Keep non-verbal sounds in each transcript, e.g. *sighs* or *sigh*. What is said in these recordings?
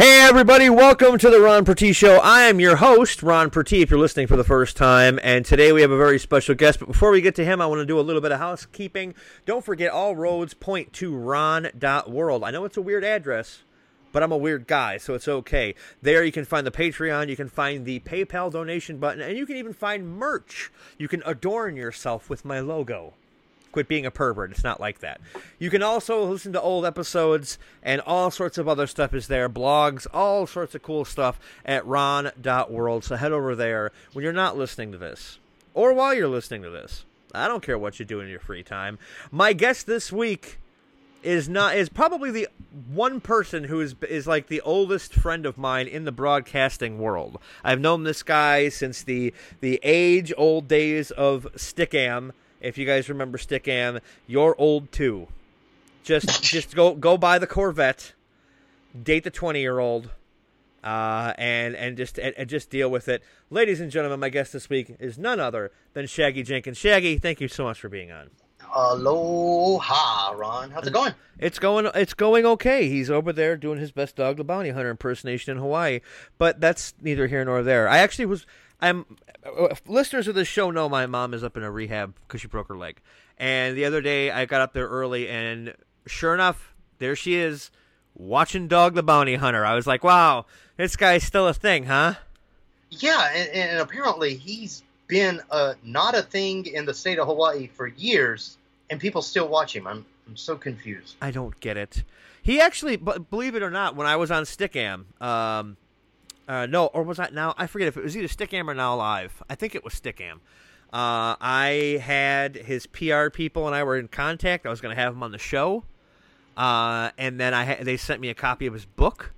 Hey everybody, welcome to the Ron Pertie Show. I am your host, Ron Pertie, if you're listening for the first time, and today we have a very special guest. But before we get to him, I want to do a little bit of housekeeping. Don't forget, all roads point to ron.world. I know it's a weird address, but I'm a weird guy, so it's okay. There you can find the Patreon, you can find the PayPal donation button, and you can even find merch. You can adorn yourself with my logo. Quit being a pervert. It's not like that. You can also listen to old episodes and all sorts of other stuff is there. Blogs, all sorts of cool stuff at ron.world. So head over there when you're not listening to this or while you're listening to this. I don't care what you do in your free time. My guest this week is not is probably the one person who is is like the oldest friend of mine in the broadcasting world. I've known this guy since the the age old days of Stickam if you guys remember Stickam, you're old too. Just *laughs* just go go buy the Corvette, date the twenty year old, uh, and and just and, and, just deal with it. Ladies and gentlemen, my guest this week is none other than Shaggy Jenkins. Shaggy, thank you so much for being on. Aloha, Ron. How's it going? It's going. It's going okay. He's over there doing his best Dog the Bounty Hunter impersonation in Hawaii, but that's neither here nor there. I actually was. I'm uh, listeners of the show know my mom is up in a rehab because she broke her leg. And the other day I got up there early, and sure enough, there she is watching Dog the Bounty Hunter. I was like, wow, this guy's still a thing, huh? Yeah, and, and apparently he's been uh, not a thing in the state of Hawaii for years, and people still watch him. I'm I'm so confused. I don't get it. He actually, believe it or not, when I was on Stickam, um, uh, no, or was that now? I forget if it was either Stickam or Now Live. I think it was Stickam. Uh, I had his PR people and I were in contact. I was going to have him on the show, uh, and then I ha- they sent me a copy of his book,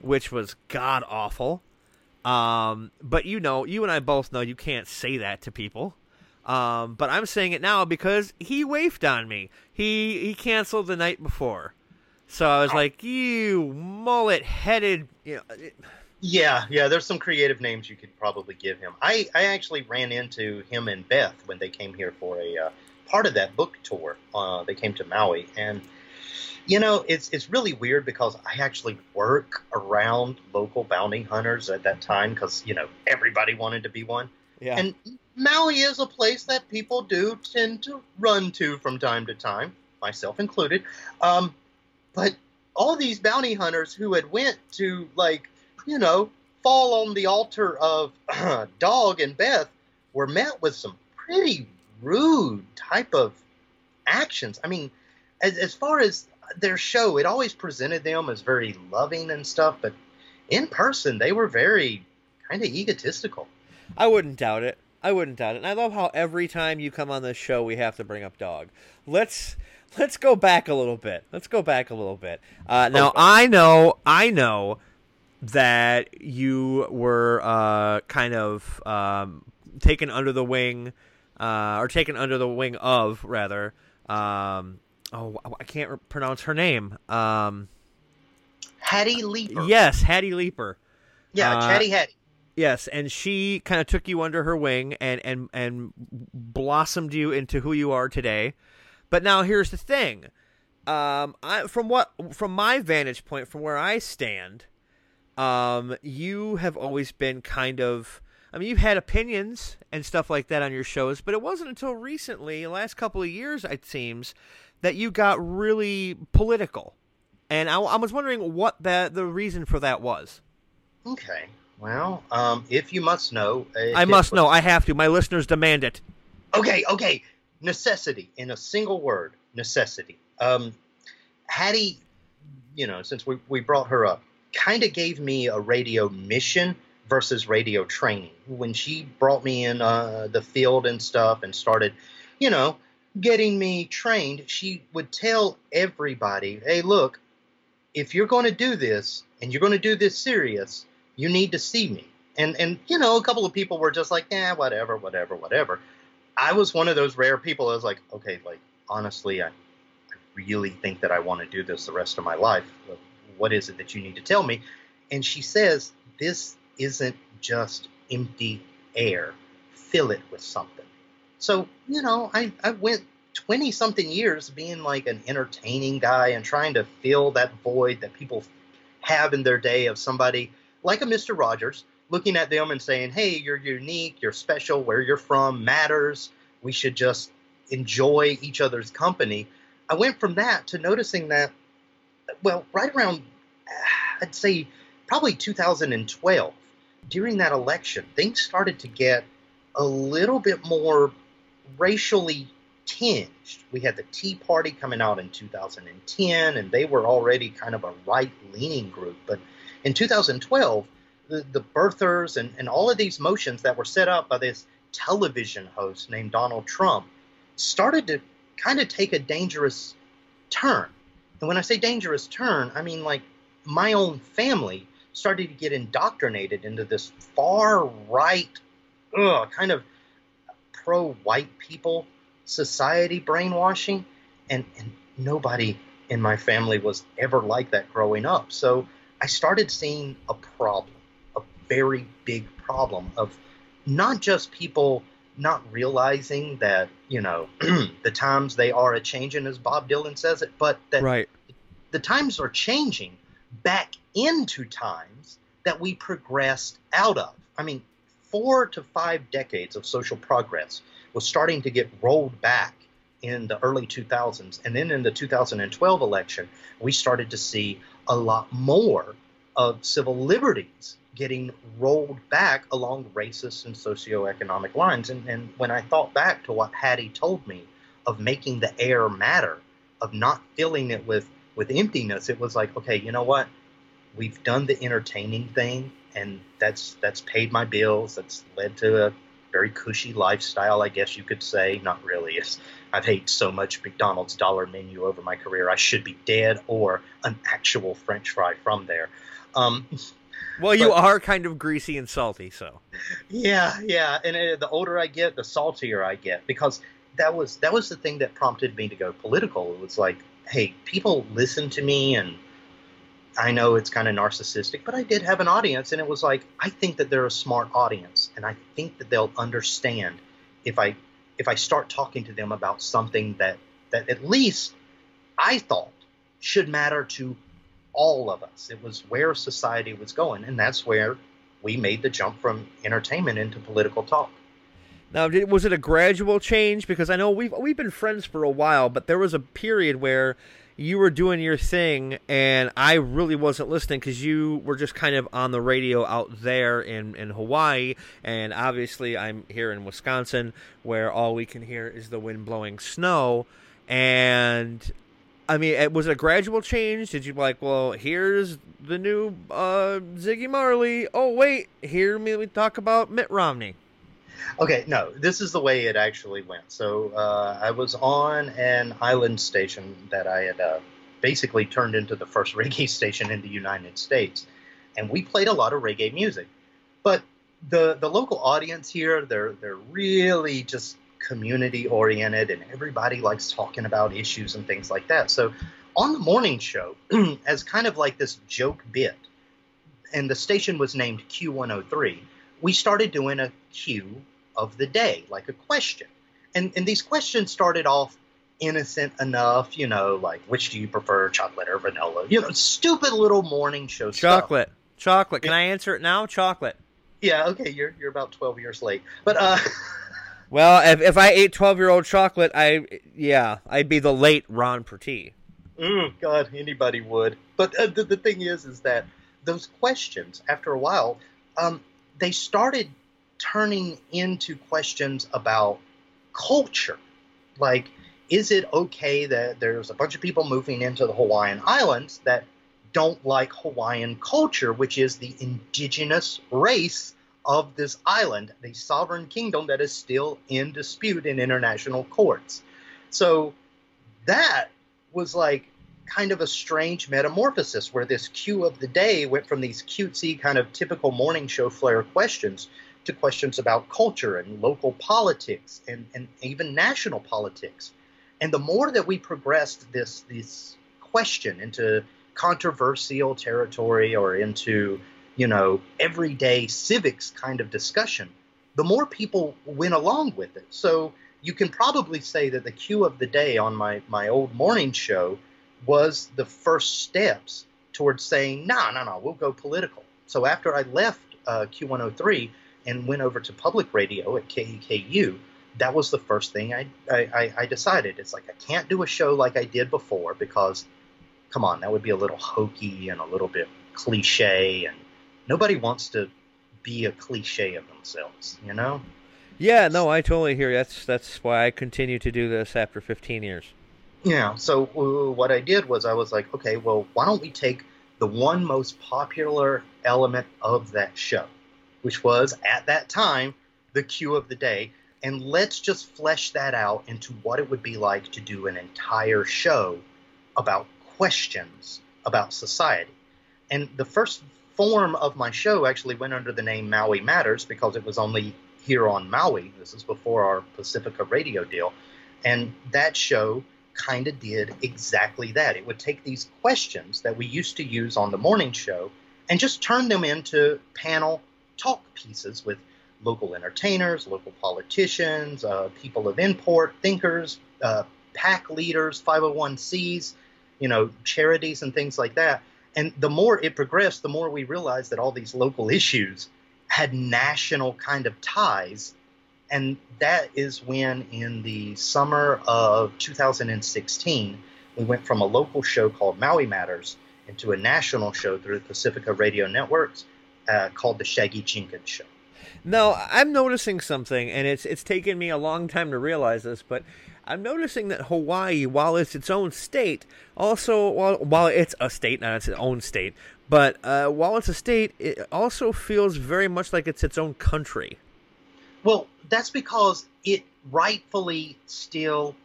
which was god awful. Um, but you know, you and I both know you can't say that to people. Um, but I'm saying it now because he wafted on me. He he canceled the night before, so I was oh. like, "You mullet headed." You know, it, yeah, yeah. There's some creative names you could probably give him. I, I actually ran into him and Beth when they came here for a uh, part of that book tour. Uh, they came to Maui, and you know, it's it's really weird because I actually work around local bounty hunters at that time because you know everybody wanted to be one. Yeah. And Maui is a place that people do tend to run to from time to time, myself included. Um, but all these bounty hunters who had went to like you know, fall on the altar of *clears throat* Dog and Beth were met with some pretty rude type of actions. I mean, as, as far as their show, it always presented them as very loving and stuff, but in person, they were very kind of egotistical. I wouldn't doubt it. I wouldn't doubt it. And I love how every time you come on this show, we have to bring up Dog. Let's let's go back a little bit. Let's go back a little bit. Uh, now. I know, I know that you were uh, kind of um, taken under the wing, uh, or taken under the wing of rather. Um, oh, I can't pronounce her name. Um, Hattie Leeper. Yes, Hattie Leeper. Yeah, uh, Hattie Hattie. Yes, and she kind of took you under her wing and and and blossomed you into who you are today. But now here's the thing. Um, I from what from my vantage point, from where I stand, um, you have always been kind of. I mean, you've had opinions and stuff like that on your shows, but it wasn't until recently, the last couple of years, it seems, that you got really political. And I, I was wondering what that the reason for that was. Okay. Well, um, if you must know, I must was... know. I have to. My listeners demand it. Okay. Okay. Necessity in a single word. Necessity. Um, Hattie, you know, since we we brought her up, kind of gave me a radio mission versus radio training. When she brought me in uh, the field and stuff and started, you know, getting me trained, she would tell everybody, hey, look, if you're going to do this and you're going to do this serious, you need to see me. And, and you know, a couple of people were just like, yeah, whatever, whatever, whatever. I was one of those rare people. I was like, okay, like, honestly, I, I really think that I want to do this the rest of my life what is it that you need to tell me? And she says, This isn't just empty air. Fill it with something. So, you know, I, I went 20 something years being like an entertaining guy and trying to fill that void that people have in their day of somebody like a Mr. Rogers looking at them and saying, hey, you're unique, you're special, where you're from matters. We should just enjoy each other's company. I went from that to noticing that, well, right around, uh, I'd say probably 2012, during that election, things started to get a little bit more racially tinged. We had the Tea Party coming out in 2010, and they were already kind of a right leaning group. But in 2012, the, the birthers and, and all of these motions that were set up by this television host named Donald Trump started to kind of take a dangerous turn. And when I say dangerous turn, I mean like my own family started to get indoctrinated into this far right, ugh, kind of pro white people society brainwashing. And, and nobody in my family was ever like that growing up. So I started seeing a problem, a very big problem of not just people not realizing that you know *clears throat* the times they are a changing as bob dylan says it but that right. the times are changing back into times that we progressed out of i mean four to five decades of social progress was starting to get rolled back in the early 2000s and then in the 2012 election we started to see a lot more of civil liberties getting rolled back along racist and socioeconomic lines. And, and when I thought back to what Hattie told me of making the air matter, of not filling it with, with emptiness, it was like, okay, you know what? We've done the entertaining thing, and that's that's paid my bills. That's led to a very cushy lifestyle, I guess you could say. Not really. I've ate so much McDonald's dollar menu over my career. I should be dead or an actual French fry from there. Um, well, you but, are kind of greasy and salty, so. Yeah, yeah, and uh, the older I get, the saltier I get because that was that was the thing that prompted me to go political. It was like, hey, people listen to me, and I know it's kind of narcissistic, but I did have an audience, and it was like, I think that they're a smart audience, and I think that they'll understand if I if I start talking to them about something that that at least I thought should matter to all of us. It was where society was going, and that's where we made the jump from entertainment into political talk. Now, was it a gradual change? Because I know we've we've been friends for a while, but there was a period where you were doing your thing, and I really wasn't listening because you were just kind of on the radio out there in in Hawaii, and obviously I'm here in Wisconsin, where all we can hear is the wind blowing snow, and I mean, it was a gradual change. Did you like, well, here's the new uh, Ziggy Marley. Oh, wait, hear me talk about Mitt Romney. Okay, no, this is the way it actually went. So uh, I was on an island station that I had uh, basically turned into the first *laughs* reggae station in the United States, and we played a lot of reggae music. But the the local audience here, they're they're really just community oriented and everybody likes talking about issues and things like that. So on the morning show, *clears throat* as kind of like this joke bit, and the station was named Q103, we started doing a Q of the day, like a question. And, and these questions started off innocent enough, you know, like which do you prefer, chocolate or vanilla? You know, stupid little morning show chocolate. Stuff. Chocolate. Can yeah. I answer it now? Chocolate. Yeah, okay, you're you're about 12 years late. But uh *laughs* Well, if, if I ate 12 year old chocolate, I, yeah, I'd be the late Ron Pertie. Mm, God, anybody would. But uh, the, the thing is, is that those questions, after a while, um, they started turning into questions about culture. Like, is it okay that there's a bunch of people moving into the Hawaiian Islands that don't like Hawaiian culture, which is the indigenous race of this island, the sovereign kingdom that is still in dispute in international courts. So that was like kind of a strange metamorphosis where this Q of the day went from these cutesy kind of typical morning show flair questions to questions about culture and local politics and, and even national politics. And the more that we progressed this this question into controversial territory or into you know, everyday civics kind of discussion, the more people went along with it. So you can probably say that the Q of the day on my, my old morning show was the first steps towards saying, no, no, no, we'll go political. So after I left uh, Q103 and went over to public radio at KEKU, that was the first thing I, I, I decided. It's like I can't do a show like I did before because, come on, that would be a little hokey and a little bit cliche, and nobody wants to be a cliche of themselves, you know? Yeah, no, I totally hear. You. That's that's why I continue to do this after 15 years. Yeah. So uh, what I did was I was like, okay, well, why don't we take the one most popular element of that show, which was at that time the Q of the day, and let's just flesh that out into what it would be like to do an entire show about questions about society. And the first form of my show actually went under the name Maui Matters because it was only here on Maui. This is before our Pacifica radio deal. And that show kind of did exactly that. It would take these questions that we used to use on the morning show and just turn them into panel talk pieces with local entertainers, local politicians, uh, people of import, thinkers, uh, pack leaders, 501cs, you know, charities and things like that. And the more it progressed, the more we realized that all these local issues had national kind of ties. And that is when, in the summer of 2016, we went from a local show called Maui Matters into a national show through Pacifica Radio Networks uh, called The Shaggy Jenkins Show. Now, I'm noticing something, and it's it's taken me a long time to realize this, but I'm noticing that Hawaii, while it's its own state, also while while it's a state, not its own state, but uh, while it's a state, it also feels very much like it's its own country. Well, that's because it rightfully still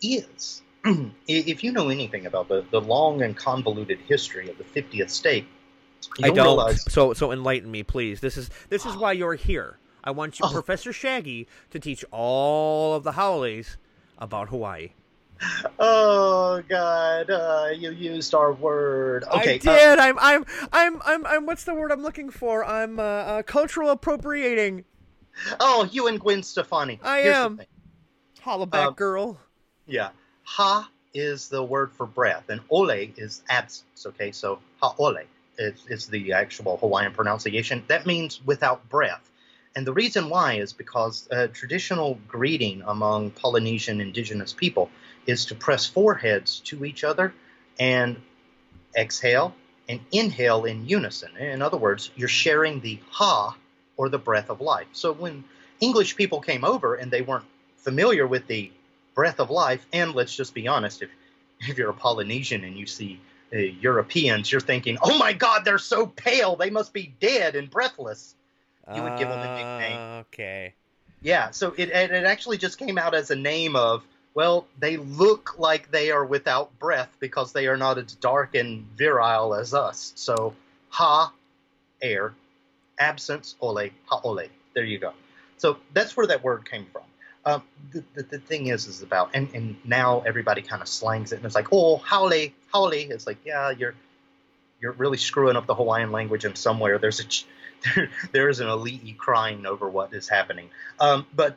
is. *clears throat* if you know anything about the, the long and convoluted history of the 50th state, I don't. Realize... So so enlighten me, please. This is this is why you're here. I want you, oh. Professor Shaggy, to teach all of the haoles about Hawaii. Oh God! Uh, you used our word. Okay, I did. Uh, I'm, I'm, I'm, I'm, I'm. What's the word I'm looking for? I'm uh, uh cultural appropriating. Oh, you and Gwen Stefani. I Here's am. Holla back, um, girl. Yeah. Ha is the word for breath, and ole is absence. Okay, so ha ole is, is the actual Hawaiian pronunciation. That means without breath. And the reason why is because a traditional greeting among Polynesian indigenous people is to press foreheads to each other and exhale and inhale in unison. In other words, you're sharing the ha or the breath of life. So when English people came over and they weren't familiar with the breath of life, and let's just be honest, if, if you're a Polynesian and you see uh, Europeans, you're thinking, oh my God, they're so pale, they must be dead and breathless you would give them a nickname. Ah, okay. Yeah, so it it actually just came out as a name of well, they look like they are without breath because they are not as dark and virile as us. So ha, air, absence, ole, ha ole. There you go. So that's where that word came from. Um, the, the, the, thing is, is about, and, and now everybody kind of slangs it, and it's like, oh, haole, haole. It's like, yeah, you're you're really screwing up the Hawaiian language in somewhere. There's a there is an elite crying over what is happening. Um, but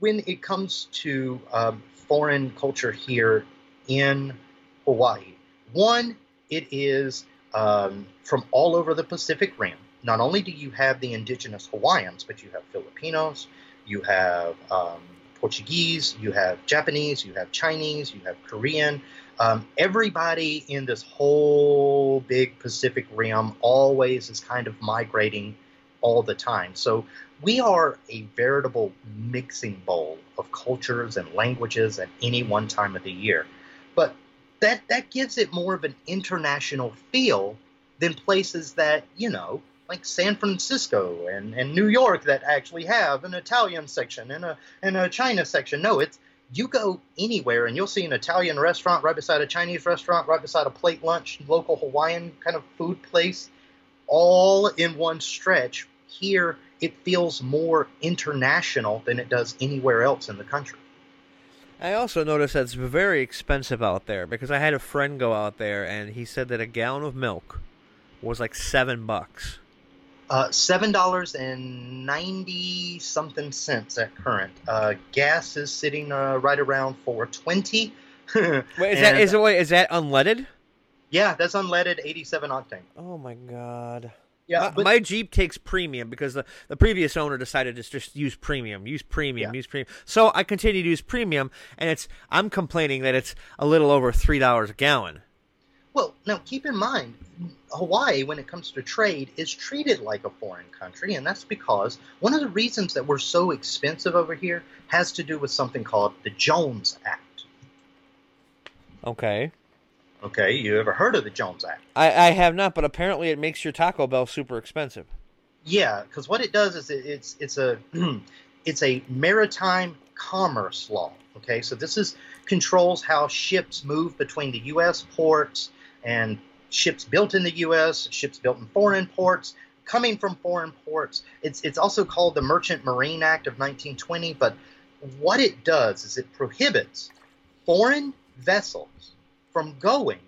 when it comes to um, foreign culture here in Hawaii, one, it is um, from all over the Pacific Rim. Not only do you have the indigenous Hawaiians, but you have Filipinos, you have um, Portuguese, you have Japanese, you have Chinese, you have Korean, um, everybody in this whole big Pacific Rim always is kind of migrating all the time. So we are a veritable mixing bowl of cultures and languages at any one time of the year. But that that gives it more of an international feel than places that, you know, like San Francisco and, and New York that actually have an Italian section and a and a China section. No, it's you go anywhere and you'll see an Italian restaurant right beside a Chinese restaurant, right beside a plate lunch, local Hawaiian kind of food place, all in one stretch. Here, it feels more international than it does anywhere else in the country. I also noticed that it's very expensive out there because I had a friend go out there and he said that a gallon of milk was like seven bucks. Uh, Seven dollars and ninety something cents at current. Uh, gas is sitting uh, right around four twenty. *laughs* wait, is that is it? Wait, is that unleaded? Yeah, that's unleaded 87 octane. Oh my god. Yeah, my, but my Jeep takes premium because the, the previous owner decided to just use premium, use premium, Yeah. use premium. So I continue to use premium, and it's I'm complaining that it's a little over three dollars a gallon. Well, now keep in mind, Hawaii, when it comes to trade, is treated like a foreign country, and that's because one of the reasons that we're so expensive over here has to do with something called the Jones Act. Okay. Okay, you ever heard of the Jones Act? I, I have not, but apparently it makes your Taco Bell super expensive. Yeah, because what it does is it, it's it's a *clears throat* it's a maritime commerce law. Okay, so this is controls how ships move between the U.S. ports and ships built in the U.S., ships built in foreign ports, coming from foreign ports. It's it's also called the Merchant Marine Act of 1920. But what it does is it prohibits foreign vessels from going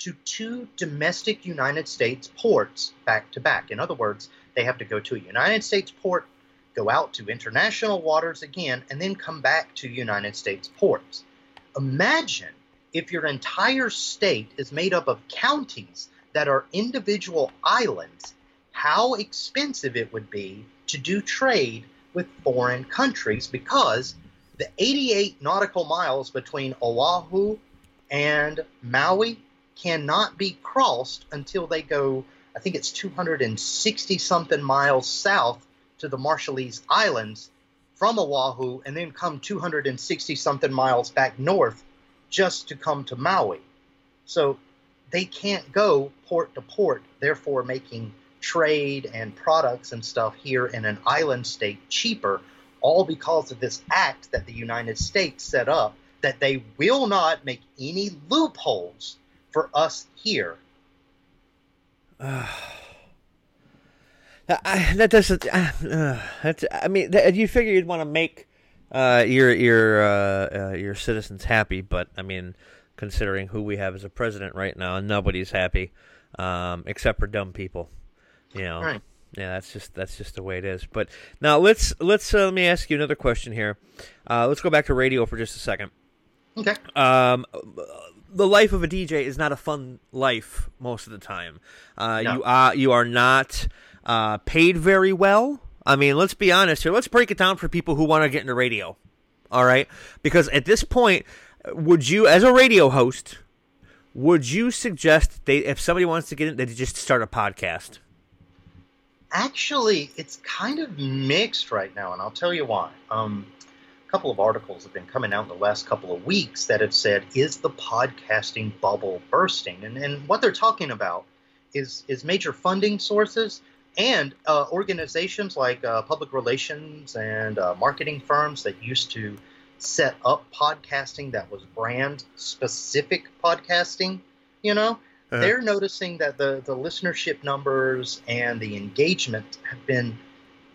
to two domestic United States ports back to back. In other words, they have to go to a United States port, go out to international waters again, and then come back to United States ports. Imagine if your entire state is made up of counties that are individual islands, how expensive it would be to do trade with foreign countries because the 88 nautical miles between Oahu and Maui cannot be crossed until they go, I think it's 260 something miles south to the Marshallese Islands from Oahu and then come 260 something miles back north just to come to Maui. So they can't go port to port, therefore making trade and products and stuff here in an island state cheaper, all because of this act that the United States set up that they will not make any loopholes for us here. *sighs* I, that doesn't. Uh, uh, that's. I mean, you figure you'd want to make uh, your your uh, uh, your citizens happy, but I mean, considering who we have as a president right now, nobody's happy, um, except for dumb people. You know. Right. Yeah, that's just that's just the way it is. But now let's let's uh, let me ask you another question here. Uh, let's go back to radio for just a second. Okay. Um, the life of a DJ is not a fun life most of the time. Uh, No. You are you are not uh, paid very well. I mean, let's be honest here. Let's break it down for people who want to get into radio. All right, because at this point, would you, as a radio host, would you suggest they, if somebody wants to get in, they just start a podcast? Actually, it's kind of mixed right now, and I'll tell you why. Um, a couple of articles have been coming out in the last couple of weeks that have said, "Is the podcasting bubble bursting?" And, and what they're talking about is is major funding sources and uh, organizations like uh, public relations and uh, marketing firms that used to set up podcasting that was brand specific podcasting. You know, Uh-huh. they're noticing that the, the listenership numbers and the engagement have been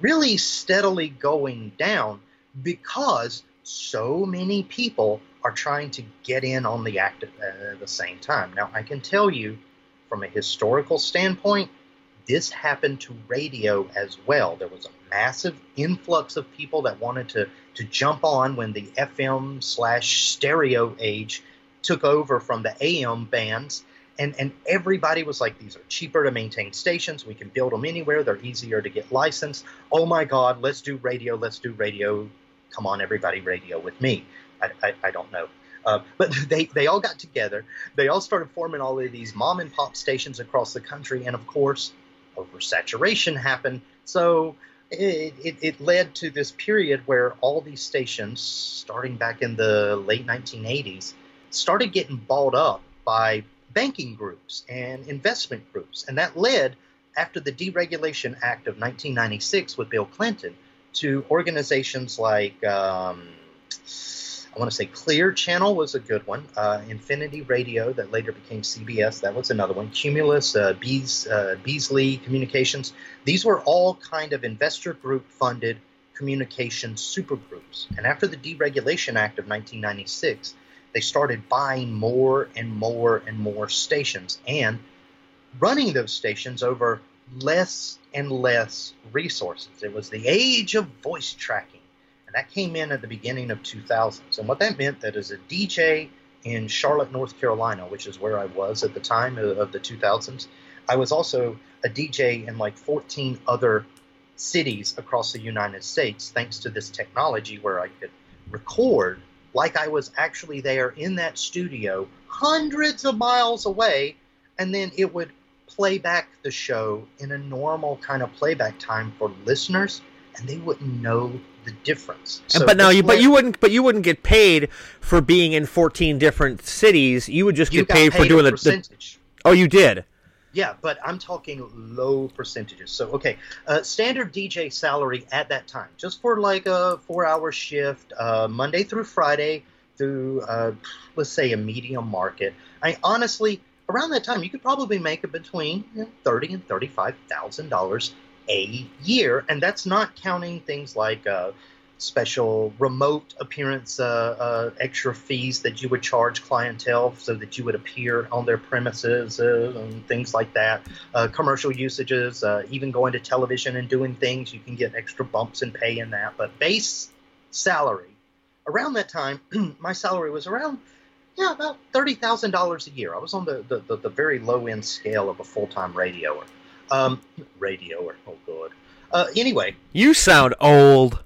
really steadily going down because so many people are trying to get in on the act at uh, the same time. Now, I can tell you from a historical standpoint, this happened to radio as well. There was a massive influx of people that wanted to, to jump on when the FM slash stereo age took over from the AM bands. And and everybody was like these are cheaper to maintain stations. We can build them anywhere. They're easier to get licensed. Oh my god let's do radio let's do radio. Come on everybody radio with me. I, I, I don't know. Uh, but *laughs* they, they all got together. They all started forming all of these mom and pop stations across the country. And of course oversaturation happened so it, it, it led to this period where all these stations starting back in the late 1980s started getting balled up by banking groups and investment groups. And that led, after the Deregulation Act of 1996 with Bill Clinton, to organizations like, um, I want to say Clear Channel was a good one, uh, Infinity Radio, that later became CBS, that was another one, Cumulus, uh, Bees, uh, Beasley Communications. These were all kind of investor group funded communication supergroups. And after the Deregulation Act of 1996, they started buying more and more and more stations and running those stations over less and less resources. It was the age of voice tracking, and that came in at the beginning of 2000s. And what that meant that as a DJ in Charlotte, North Carolina, which is where I was at the time of, the 2000s. I was also a DJ in like 14 other cities across the United States, thanks to this technology where I could record like I was actually there in that studio, hundreds of miles away, and then it would play back the show in a normal kind of playback time for listeners, and they wouldn't know the difference. So but now you, but you wouldn't, but you wouldn't get paid for being in 14 different cities. You would just get paid, paid, for doing the percentage. The, oh, you did. Yeah, but I'm talking low percentages. So, okay, uh, standard DJ salary at that time, just for like a four-hour shift, uh, Monday through Friday, through uh, let's say a medium market. I honestly, around that time, you could probably make it between you know, thirty and thirty-five thousand dollars a year, and that's not counting things like uh, special remote appearance uh, uh, extra fees that you would charge clientele so that you would appear on their premises uh, and things like that. Uh, commercial usages, even going to television and doing things, you can get extra bumps in pay in that. But base salary, around that time, *clears throat* my salary was around. Yeah, about thirty thousand dollars a year. I was on the, the, the, the very low end scale of a full time radioer. Um, radioer, oh god. Uh, anyway, you sound old.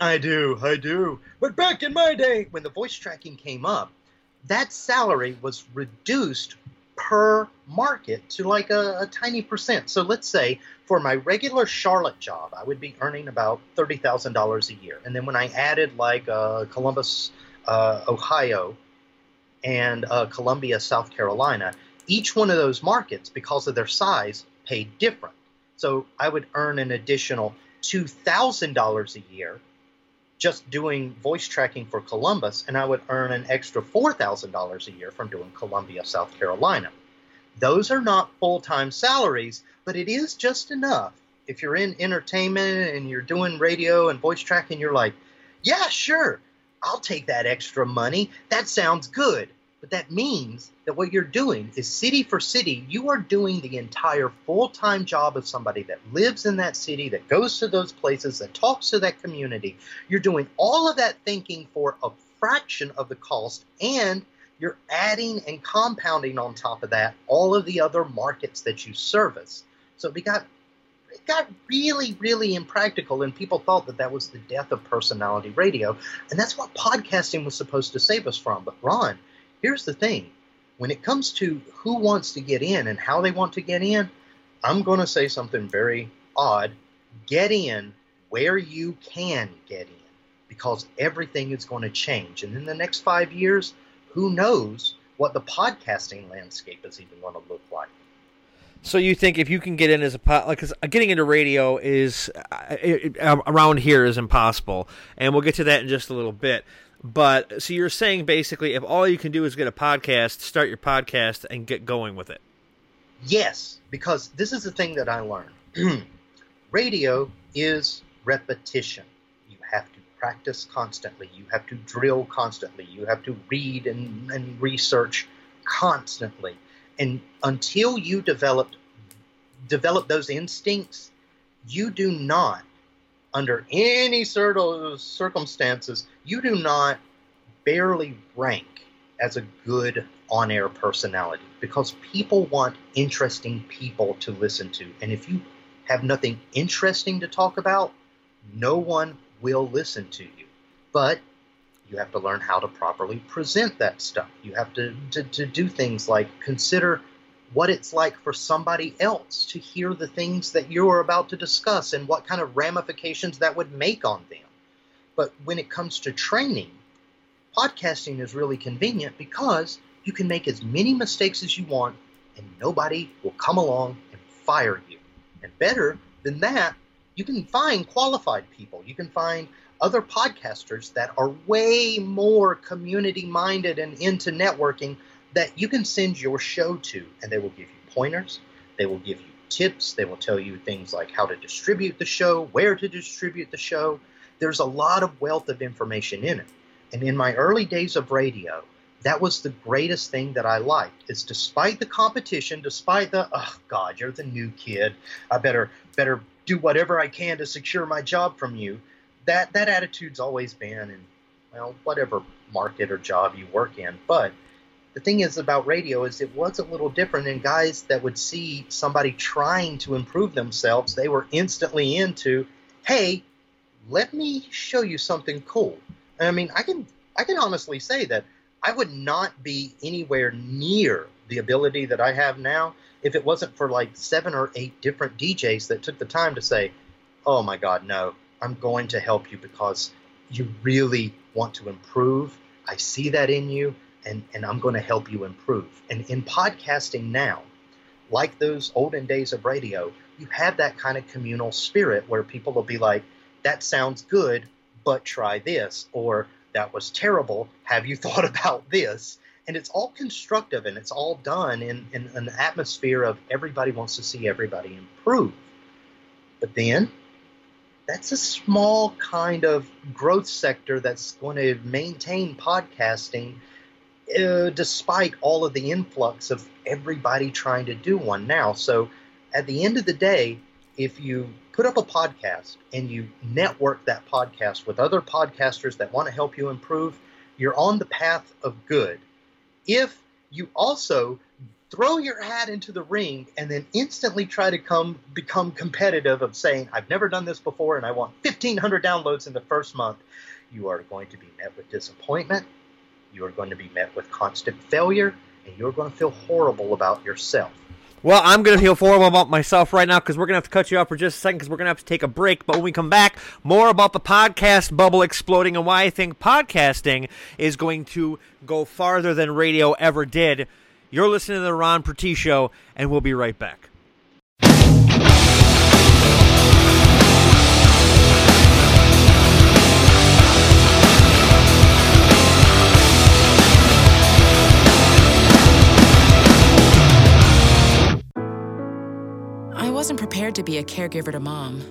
I do, I do. But back in my day, when the voice tracking came up, that salary was reduced per market to like a, a, tiny percent. So let's say for my regular Charlotte job, I would be earning about thirty thousand dollars a year, and then when I added like uh, Columbus, uh, Ohio, and uh, Columbia, South Carolina, each one of those markets, because of their size, paid different. So I would earn an additional two thousand dollars a year just doing voice tracking for Columbus, and I would earn an extra $4,000 a year from doing Columbia, South Carolina. Those are not full time salaries, but it is just enough. If you're in entertainment and you're doing radio and voice tracking, you're like, yeah, sure, I'll take that extra money. That sounds good. But that means that what you're doing is city for city, you are doing the entire full time job of somebody that lives in that city, that goes to those places, that talks to that community. You're doing all of that thinking for a fraction of the cost, and you're adding and compounding on top of that all of the other markets that you service. So we got it got really, really impractical, and people thought that that was the death of personality radio, and that's what podcasting was supposed to save us from. But Ron, Here's the thing when it comes to who wants to get in and how they want to get in, I'm going to say something very odd. Get in where you can get in because everything is going to change. And in the next five years, who knows what the podcasting landscape is even going to look like. So you think if you can get in as a pod, like cause getting into radio is uh, it, around here is impossible, and we'll get to that in just a little bit. But so you're saying basically, if all you can do is get a podcast, start your podcast and get going with it. Yes, because this is the thing that I learned. *clears throat* Radio is repetition. You have to practice constantly. You have to drill constantly. You have to read and, and research constantly. And until you develop develop those instincts, you do not under any circumstances, you do not barely rank as a good on air personality because people want interesting people to listen to. And if you have nothing interesting to talk about, no one will listen to you. But you have to learn how to properly present that stuff. You have to, to, to do things like consider what it's like for somebody else to hear the things that you're about to discuss and what kind of ramifications that would make on them. But when it comes to training, podcasting is really convenient because you can make as many mistakes as you want and nobody will come along and fire you. And better than that, you can find qualified people. You can find other podcasters that are way more community minded and into networking that you can send your show to, and they will give you pointers, they will give you tips, they will tell you things like how to distribute the show, where to distribute the show. There's a lot of wealth of information in it. And in my early days of radio, that was the greatest thing that I liked. Is despite the competition, despite the oh God, you're the new kid. I better better do whatever I can to secure my job from you. That that attitude's always been, and well, whatever market or job you work in. But the thing is about radio is it was a little different and guys that would see somebody trying to improve themselves. They were instantly into hey let me show you something cool. And i mean i can i can honestly say that i would not be anywhere near the ability that i have now if it wasn't for like seven or eight different djs that took the time to say oh my god no i'm going to help you because you really want to improve i see that in you and, and I'm going to help you improve. And in podcasting now, like those olden days of radio, you have that kind of communal spirit where people will be like, that sounds good, but try this, or that was terrible. Have you *laughs* thought about this? And it's all constructive and it's all done in, in an atmosphere of everybody wants to see everybody improve. But then that's a small kind of growth sector that's going to maintain podcasting uh, despite all of the influx of everybody trying to do one now. So at the end of the day, if you put up a podcast and you network that podcast with other podcasters that want to help you improve, you're on the path of good. If you also throw your hat into the ring and then instantly try to come become competitive of saying I've never done this before and I want 1500 downloads in the first month, you are going to be met with disappointment you are going to be met with constant failure, and you're going to feel horrible about yourself. Well, I'm going to feel horrible about myself right now because we're going to have to cut you off for just a second because we're going to have to take a break. But when we come back, more about the podcast bubble exploding and why I think podcasting is going to go farther than radio ever did. You're listening to the Ron Pertie Show, and we'll be right back. I wasn't prepared to be a caregiver to mom,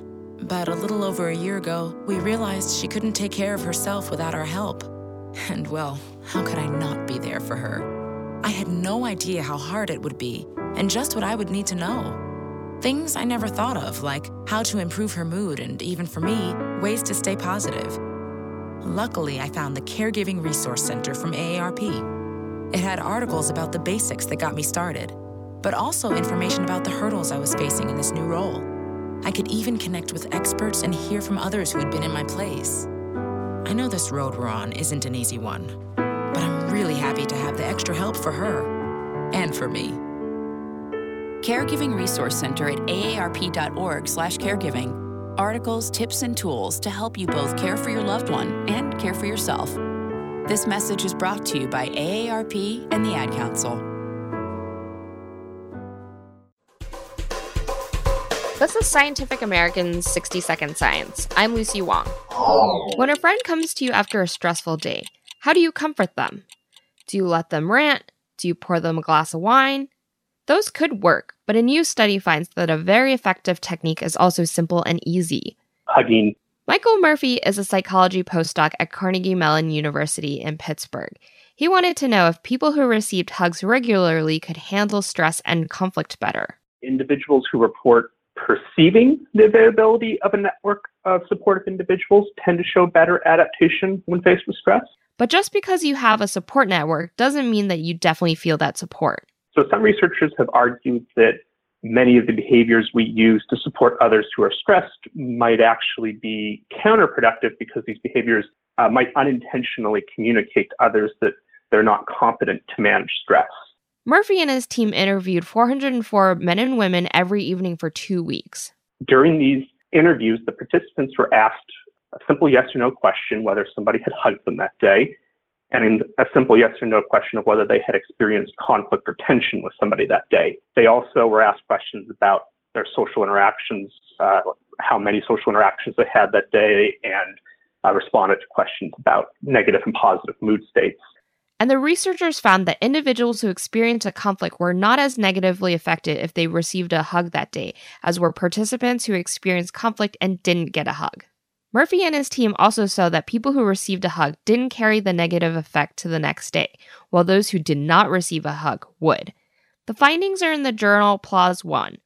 but a little over a year ago, we realized she couldn't take care of herself without our help. And well, how could I not be there for her? I had no idea how hard it would be and just what I would need to know. Things I never thought of, like how to improve her mood and, even for me, ways to stay positive. Luckily, I found the Caregiving Resource Center from AARP. It had articles about the basics that got me started but also information about the hurdles I was facing in this new role. I could even connect with experts and hear from others who had been in my place. I know this road we're on isn't an easy one, really happy to have the extra help for her and for me. Caregiving Resource Center at aarp.org/caregiving. Articles, tips, and tools to help you both care for your loved one and care for yourself. This message is brought to you by AARP and the Ad Council. This is Scientific American's 60 Second Science. I'm Lucy Wong. When a friend comes to you after a stressful day, how do you comfort them? Do you let them rant? Do you pour them a glass of wine? Those could work, but a new study finds that a very effective technique is also simple and easy. Hugging. Michael Murphy is a psychology postdoc at Carnegie Mellon University in Pittsburgh. He wanted to know if people who received hugs regularly could handle stress and conflict better. Individuals who report perceiving the availability of a network of supportive individuals tend to show better adaptation when faced with stress. But just because you have a support network doesn't mean that you definitely feel that support. So some researchers have argued that many of the behaviors we use to support others who are stressed might actually be counterproductive because these behaviors uh, might unintentionally communicate to others that they're not competent to manage stress. Murphy and his team interviewed 404 men and women every evening for two weeks. During these interviews, the participants were asked a simple yes or no question whether somebody had hugged them that day, and a simple yes or no question of whether they had experienced conflict or tension with somebody that day. They also were asked questions about their social interactions, uh, how many social interactions they had that day, and uh, responded to questions about negative and positive mood states. And the researchers found that individuals who experienced a conflict were not as negatively affected if they received a hug that day as were participants who experienced conflict and didn't get a hug. Murphy and his team also saw that people who received a hug didn't carry the negative effect to the next day, while those who did not receive a hug would. The findings are in the journal PLOS One.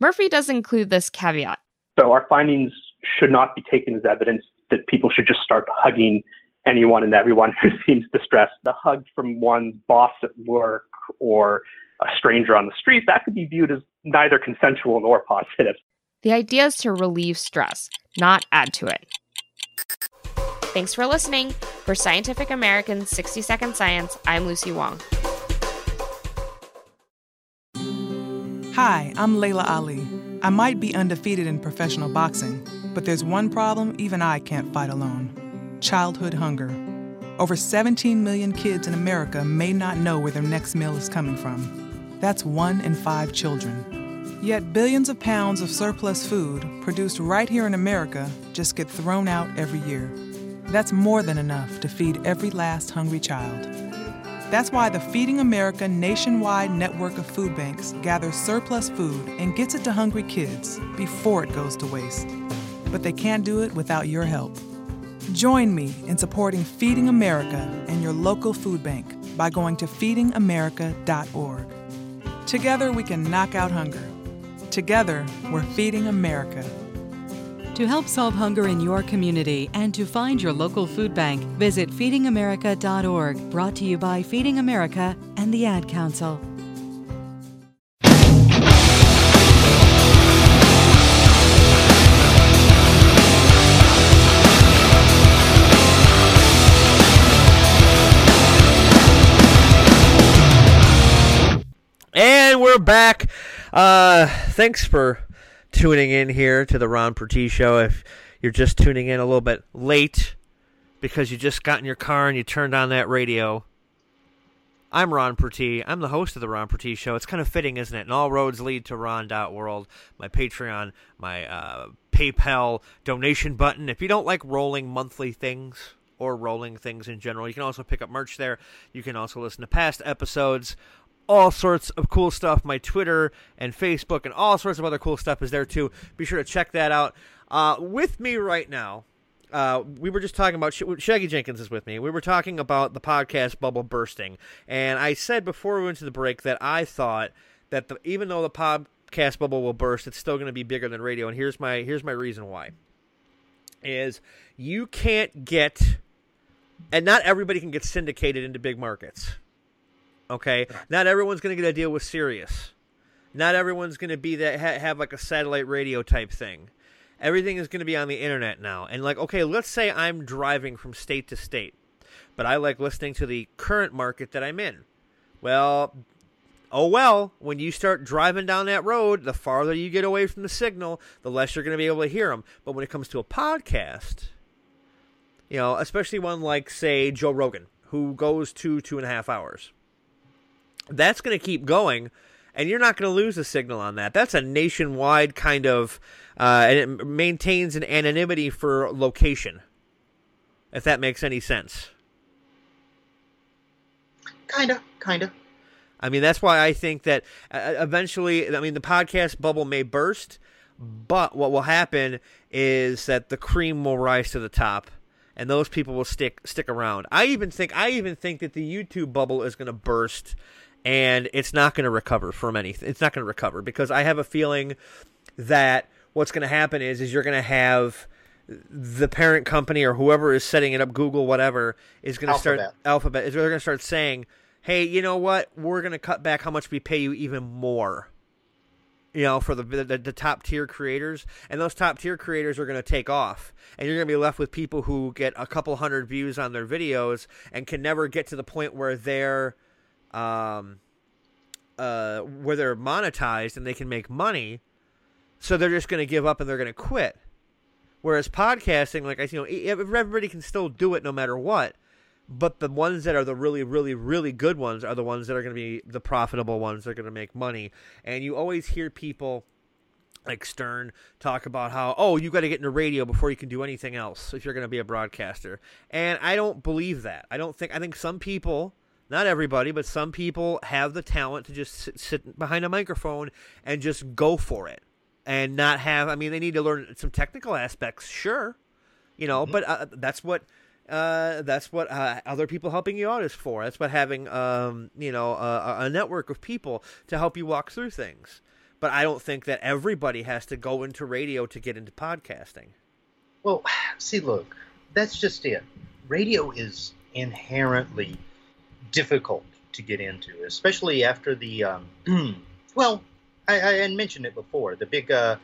Murphy does include this caveat. So, our findings should not be taken as evidence that people should just start hugging anyone and everyone who *laughs* seems distressed. The hug from one's boss at work or a stranger on the street, that could be viewed as neither consensual nor positive. The idea is to relieve stress, not add to it. Thanks for listening. For Scientific American 60 Second Science, I'm Lucy Wong. Hi, I'm Laila Ali. I might be undefeated in professional boxing, but there's one problem even I can't fight alone childhood hunger. Over 17 million kids in America may not know where their next meal is coming from. That's one in five children. Yet billions of pounds of surplus food produced right here in America just get thrown out every year. That's more than enough to feed every last hungry child. That's why the Feeding America nationwide network of food banks gathers surplus food and gets it to hungry kids before it goes to waste. But they can't do it without your help. Join me in supporting Feeding America and your local food bank by going to feedingamerica.org. Together we can knock out hunger. Together we're feeding America. To help solve hunger in your community and to find your local food bank, visit feedingamerica.org, brought to you by Feeding America and the Ad Council. And we're back. Uh, thanks for tuning in here to the Ron Pertie Show. If you're just tuning in a little bit late because you just got in your car and you turned on that radio, I'm Ron Pertie. I'm the host of the Ron Pertie Show. It's kind of fitting, isn't it? And all roads lead to Ron.world, my Patreon, my uh, PayPal donation button. If you don't like rolling monthly things, or rolling things in general. You can also pick up merch there. You can also listen to past episodes all sorts of cool stuff. My Twitter and Facebook and all sorts of other cool stuff is there too. Be sure to check that out. Uh, with me right now, uh, we were just talking about Shaggy Jenkins is with me. We were talking about the podcast bubble bursting, and I said before we went to the break that I thought that the, even though the podcast bubble will burst, it's still going to be bigger than radio. And here's my here's my reason why: is you can't get and not everybody can get syndicated into big markets. Okay, not everyone's going to get a deal with Sirius. Not everyone's going to be that ha- have like a satellite radio type thing. Everything is going to be on the internet now. And like, okay, let's say I'm driving from state to state, but I like listening to the current market that I'm in. Well, oh well, when you start driving down that road, the farther you get away from the signal, the less you're going to be able to hear them. But when it comes to a podcast, you know, especially one like, say, Joe Rogan, who goes two, two and a half hours. That's going to keep going, and you're not going to lose a signal on that. That's a nationwide kind of, uh, and it maintains an anonymity for location, if that makes any sense. Kind of, kind of. I mean, that's why I think that uh, eventually, I mean, the podcast bubble may burst, but what will happen is that the cream will rise to the top and those people will stick stick around. I even think I even think that the YouTube bubble is going to burst and it's not going to recover from anything. It's not going to recover because I have a feeling that what's going to happen is is you're going to have the parent company or whoever is setting it up, Google, whatever, is going to start Alphabet. Is they're going to start saying, "Hey, you know what? We're going to cut back how much we pay you even more." you know, for the, the, the top tier creators, and those top tier creators are going to take off, and you're going to be left with people who get a couple hundred views on their videos and can never get to the point where they're, um, uh, where they're monetized and they can make money. So they're just going to give up and they're going to quit. Whereas podcasting, like I, you know, everybody can still do it no matter what but the ones that are the really really really good ones are the ones that are going to be the profitable ones that are going to make money and you always hear people like Stern talk about how oh you got to get into radio before you can do anything else if you're going to be a broadcaster and I don't believe that I don't think I think some people not everybody but some people have the talent to just sit, sit behind a microphone and just go for it and not have I mean they need to learn some technical aspects sure you know mm-hmm. but uh, that's what uh, that's what uh, other people helping you out is for. That's what having, um, you know, a, a, network of people to help you walk through things. But I don't think that everybody has to go into radio to get into podcasting. Well, *sighs* see, look, that's just it. radio is inherently difficult to get into, especially after the um, *clears throat* well, I, I had mentioned it before, the big uh,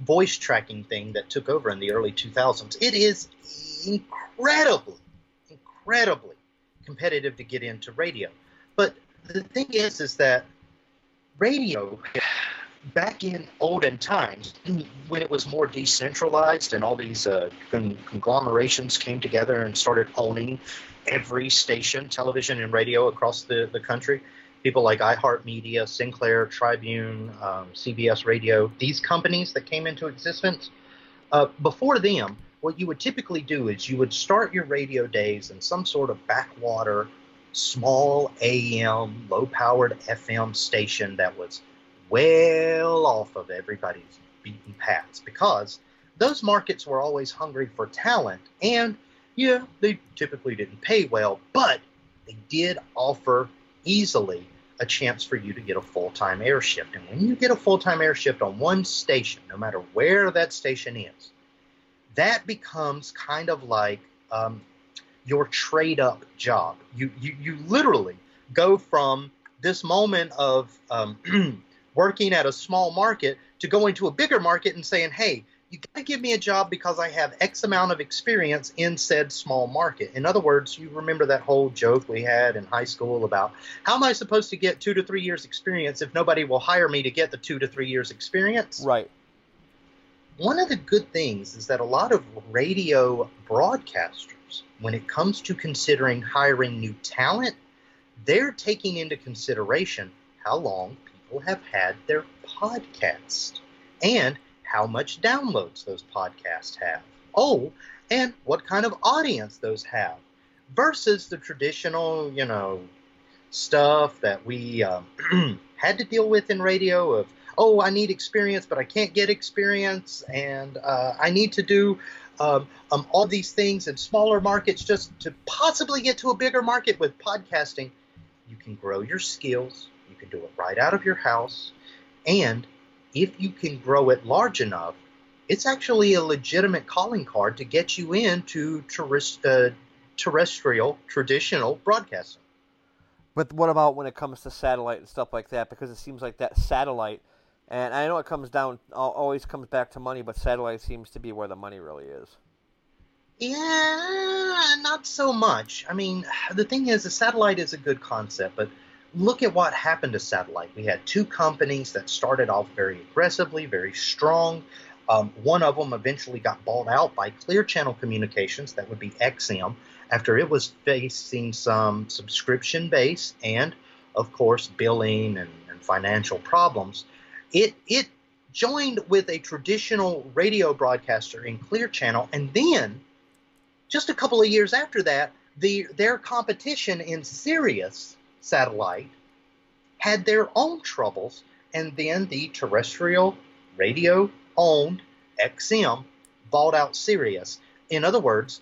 voice tracking thing that took over in the early 2000s. It is incredibly, incredibly competitive to get into radio. But the thing is, is that radio back in olden times, when it was more decentralized and all these uh, con- conglomerations came together and started owning every station, television and radio across the, the country, people like iHeartMedia, Sinclair, Tribune, um, CBS Radio, these companies that came into existence, uh, before them, what you would typically do is you would start your radio days in some sort of backwater, small AM, low powered FM station that was well off of everybody's beaten paths because those markets were always hungry for talent and yeah they typically didn't pay well but they did offer easily a chance for you to get a full-time air shift. And when you get a full-time air shift on one station no matter where that station is that becomes kind of like um, your trade up job. You, you you literally go from this moment of um, *clears throat* working at a small market to going to a bigger market and saying, hey, you got to give me a job because I have X amount of experience in said small market. In other words, you remember that whole joke we had in high school about how am I supposed to get two to three years experience if nobody will hire me to get the two to three years experience? Right. One of the good things is that a lot of radio broadcasters, when it comes to considering hiring new talent, they're taking into consideration how long people have had their podcast and how much downloads those podcasts have. Oh, and what kind of audience those have versus the traditional, you know, stuff that we um, *clears throat* had to deal with in radio of, oh, I need experience, but I can't get experience, and uh, I need to do um, um, all these things in smaller markets just to possibly get to a bigger market with podcasting. You can grow your skills, you can do it right out of your house. And if you can grow it large enough, it's actually a legitimate calling card to get you into terrest- uh, terrestrial, traditional broadcasting. But what about when it comes to satellite and stuff like that? Because it seems like that satellite, and I know it comes down, always comes back to money, but satellite seems to be where the money really is. Yeah, not so much. I mean, *sighs* the thing is, a satellite is a good concept, but look at what happened to satellite. We had two companies that started off very aggressively, very strong. Um, one of them eventually got bought out by Clear Channel Communications, that would be XM, after it was facing some subscription base and, of course, billing and, and financial problems. It, it joined with a traditional radio broadcaster in Clear Channel, and then, just a couple of years after that, the, their competition in Sirius satellite had their own troubles, and then the terrestrial radio owned XM bought out Sirius. In other words,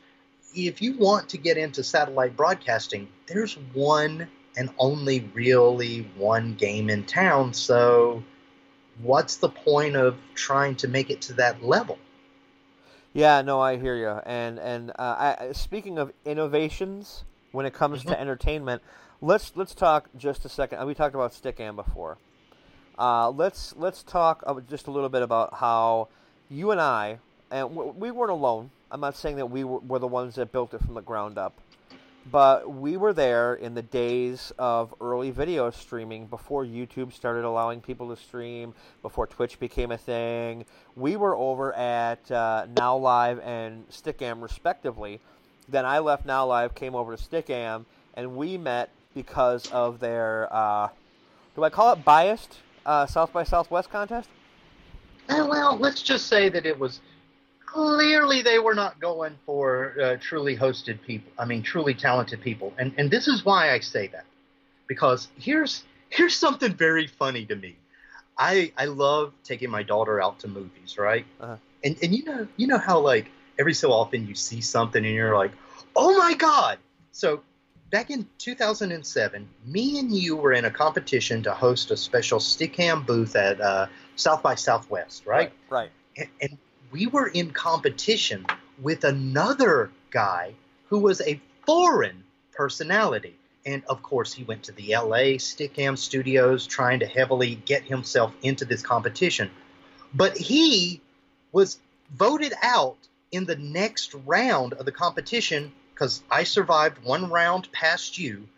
if you want to get into satellite broadcasting, there's one and only really one game in town. So, what's the point of trying to make it to that level? Yeah, no, I hear you. And and uh, I, speaking of innovations when it comes mm-hmm. to entertainment, let's let's talk just a second. We talked about Stickam before. Uh, let's let's talk just a little bit about how you and I, and we weren't alone. I'm not saying that we were, were the ones that built it from the ground up, but we were there in the days of early video streaming before YouTube started allowing people to stream, before Twitch became a thing. We were over at uh, Now Live and Stickam respectively. Then I left Now Live, came over to Stickam, and we met because of their, uh, do I call it biased uh, South by Southwest contest? Uh, well, let's just say that it was clearly they were not going for uh, truly hosted people. I mean, truly talented people, and and this is why I say that, because here's here's something very funny to me. I I love taking my daughter out to movies, right? Uh-huh. And and you know you know how like every so often you see something and you're like, oh my god. So back in 2007, me and you were in a competition to host a special Stickam booth at uh, South by Southwest, right? Right. right. And, and, we were in competition with another guy who was a foreign personality. And of course, he went to the LA Stickam studios trying to heavily get himself into this competition. But he was voted out in the next round of the competition because I survived one round past you.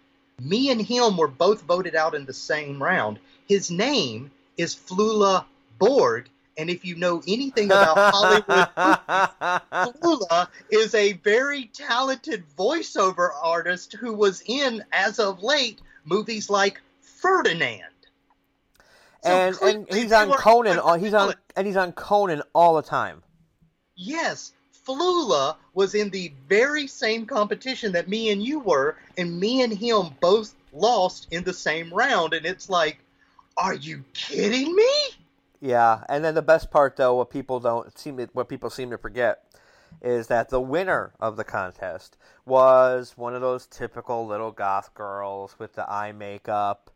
Me and him were both voted out in the same round. His name is Flula Borg, and if you know anything about Hollywood, *laughs* Flula is a very talented voiceover artist who was in, as of late, movies like Ferdinand. So and and he's on Conan. All, he's on and he's on Conan all the time. Yes, Flula was in the very same competition that me and you were, and me and him both lost in the same round. And it's like, are you kidding me? Yeah, and then the best part, though, what people don't seem to, what people seem to forget, is that the winner of the contest was one of those typical little goth girls with the eye makeup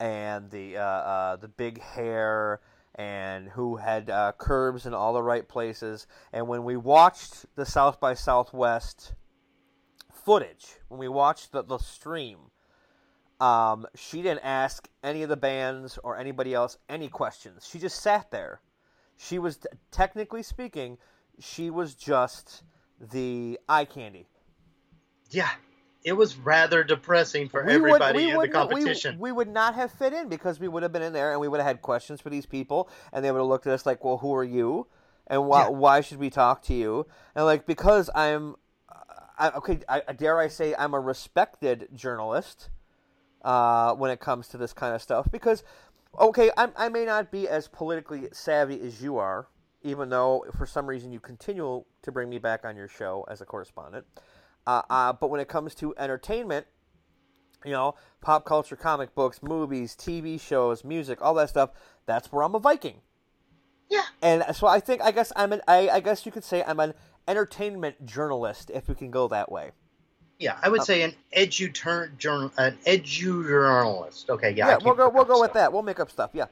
and the uh, uh, the big hair and who had uh, curves in all the right places. And when we watched the South by Southwest footage, when we watched the, the stream, um, she didn't ask any of the bands or anybody else any questions. She just sat there. She was, technically speaking, she was just the eye candy. Yeah, it was rather depressing for we everybody would, in the competition. We, we, would not have fit in because we would have been in there and we would have had questions for these people, and they would have looked at us like, "Well, who are you? And why, yeah. why should we talk to you?" And like, because I'm, I, okay, I, dare I say, I'm a respected journalist uh, when it comes to this kind of stuff. Because, okay, I, I may not be as politically savvy as you are, even though for some reason you continue to bring me back on your show as a correspondent. Uh, uh, but when it comes to entertainment, you know, pop culture, comic books, movies, TV shows, music, all that stuff, that's where I'm a Viking. Yeah. And so I think I guess I'm an I, I guess you could say I'm an entertainment journalist if we can go that way. Yeah, I would uh, say an edu turn journal an edu journalist. Okay, yeah. Yeah, we'll go we'll go stuff. with that. We'll make up stuff. Yeah.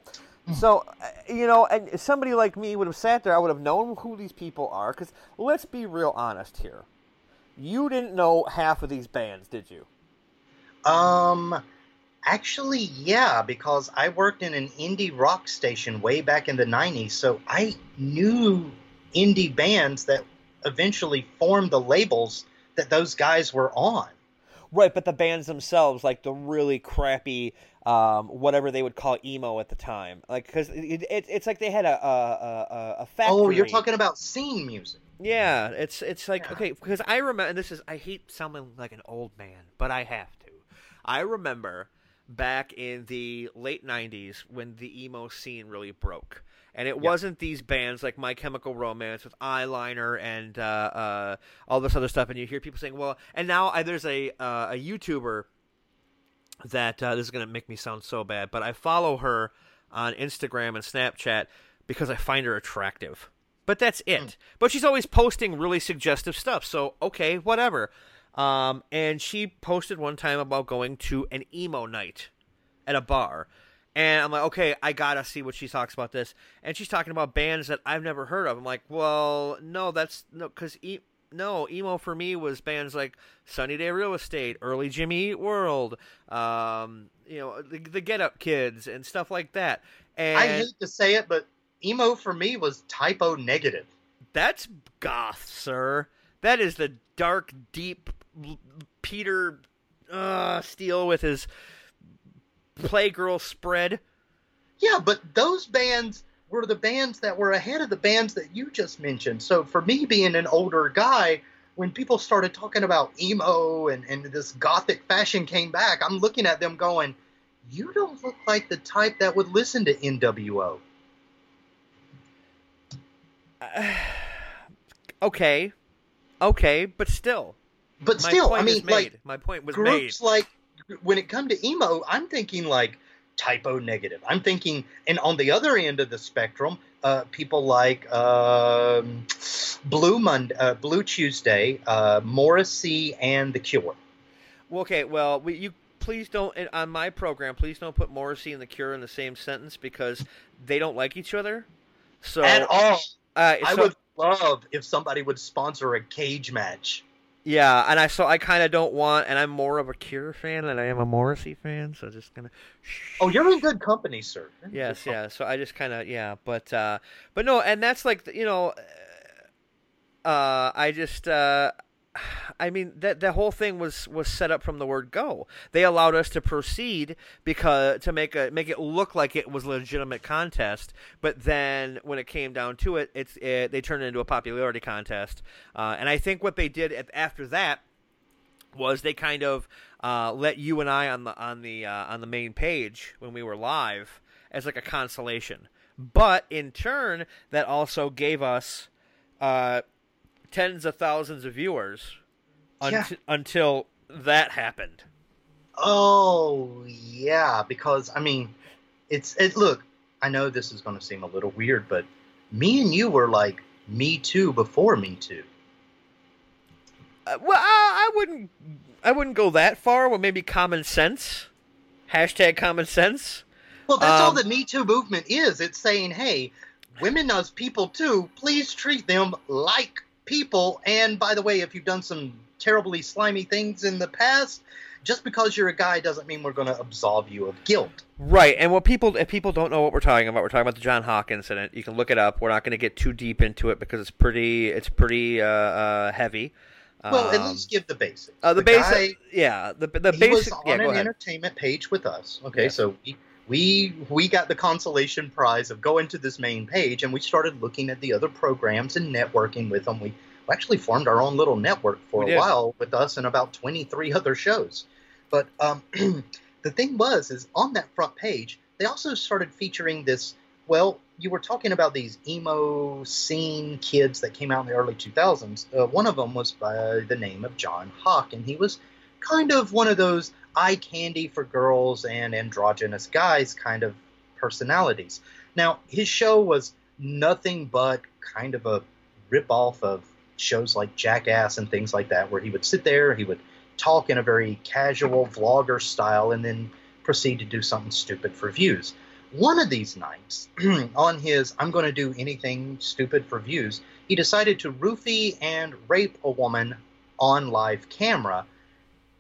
Hmm. So, uh, you know, and somebody like me would have sat there. I would have known who these people are. Because let's be real honest here you didn't know half of these bands, did you? Um, actually, yeah, because I worked in an indie rock station way back in the 90s, so I knew indie bands that eventually formed the labels that those guys were on. Right, but the bands themselves, like the really crappy, um, whatever they would call emo at the time, like because it, it, it's like they had a a, a, a factory. Oh, you're talking about scene music. Yeah, it's it's like yeah. okay because I remember this is I hate sounding like an old man, but I have to. I remember back in the late '90s when the emo scene really broke, and it wasn't these bands like My Chemical Romance with eyeliner and uh, uh, all this other stuff. And you hear people saying, "Well," and now I, there's a uh, a YouTuber that uh, this is going to make me sound so bad, but I follow her on Instagram and Snapchat because I find her attractive but that's it. Mm. But she's always posting really suggestive stuff. So okay, whatever. Um, and she posted one time about going to an emo night at a bar. And I'm like, okay, I gotta see what she talks about this. And she's talking about bands that I've never heard of. I'm like, well, no, that's no, because e- no, emo for me was bands like Sunny Day Real Estate, early Jimmy Eat World, um, you know, the, the Get Up Kids, and stuff like that. And I hate to say it, but emo for me was Type O Negative. That's goth, sir. That is the dark, deep Peter uh, Steele with his Playgirl spread. Yeah, but those bands were the bands that were ahead of the bands that you just mentioned. So for me, being an older guy, when people started talking about emo and, and this gothic fashion came back, I'm looking at them going, You don't look like the type that would listen to NWO. *sighs* okay, okay, but still. But still, I mean, like my point was groups made. like when it come to emo, I'm thinking like Type O Negative. I'm thinking, and on the other end of the spectrum, uh, people like um, Blue Monday, uh, Blue Tuesday, uh, Morrissey, and The Cure. Well, okay, well, we, you please don't on my program. Please don't put Morrissey and The Cure in the same sentence because they don't like each other. So at all. Uh, I would love if somebody would sponsor a cage match. Yeah, and I so I kind of don't want, and I'm more of a Cure fan than I am a Morrissey fan, so just gonna. Oh, you're in good company, sir. You're Yes, company. yeah. So I just kind of yeah, but uh, but no, and that's like you know, uh, I just uh, *sighs* I mean that the whole thing was was set up from the word go. They allowed us to proceed because to make a make it look like it was a legitimate contest, but then when it came down to it, it's it, they turned it into a popularity contest. Uh, and I think what they did at, after that was they kind of uh, let you and I on the on the uh, on the main page when we were live as like a consolation. But in turn, that also gave us uh, tens of thousands of viewers unt- Yeah. until that happened. Oh yeah, because I mean, it's it. Look, I know this is going to seem a little weird, but me and you were like Me Too before Me Too. Uh, well, I, I wouldn't I wouldn't go that far. Well, maybe common sense. Hashtag common sense. Well, that's all Um, the Me Too movement is. It's saying, hey, women as people too. Please treat them like people. And by the way, if you've done some terribly slimy things in the past, just because you're a guy doesn't mean we're going to absolve you of guilt. Right, and what people if people don't know what we're talking about, we're talking about the John Hawk incident. You can look it up. We're not going to get too deep into it because it's pretty it's pretty uh, uh, heavy. Well, at Um, least give the basics. uh, the, guy- basic, yeah, the the he basic. was yeah, on go an ahead. entertainment page with us. Okay, Yeah. so we, we we got the consolation prize of going to this main page, and we started looking at the other programs and networking with them. We actually formed our own little network for We a did. while with us and about twenty three other shows. But um, *clears throat* the thing was, is on that front page, they also started featuring this. Well, you were talking about these emo scene kids that came out in the early 2000s. Uh, one of them was by the name of John Hawk, and he was kind of one of those eye candy for girls and androgynous guys kind of personalities. Now, his show was nothing but kind of a rip-off of shows like Jackass and things like that, where he would sit there, he would talk in a very casual vlogger style, and then proceed to do something stupid for views. One of these nights, *clears throat* on his I'm going to do anything stupid for views, he decided to roofie and rape a woman on live camera,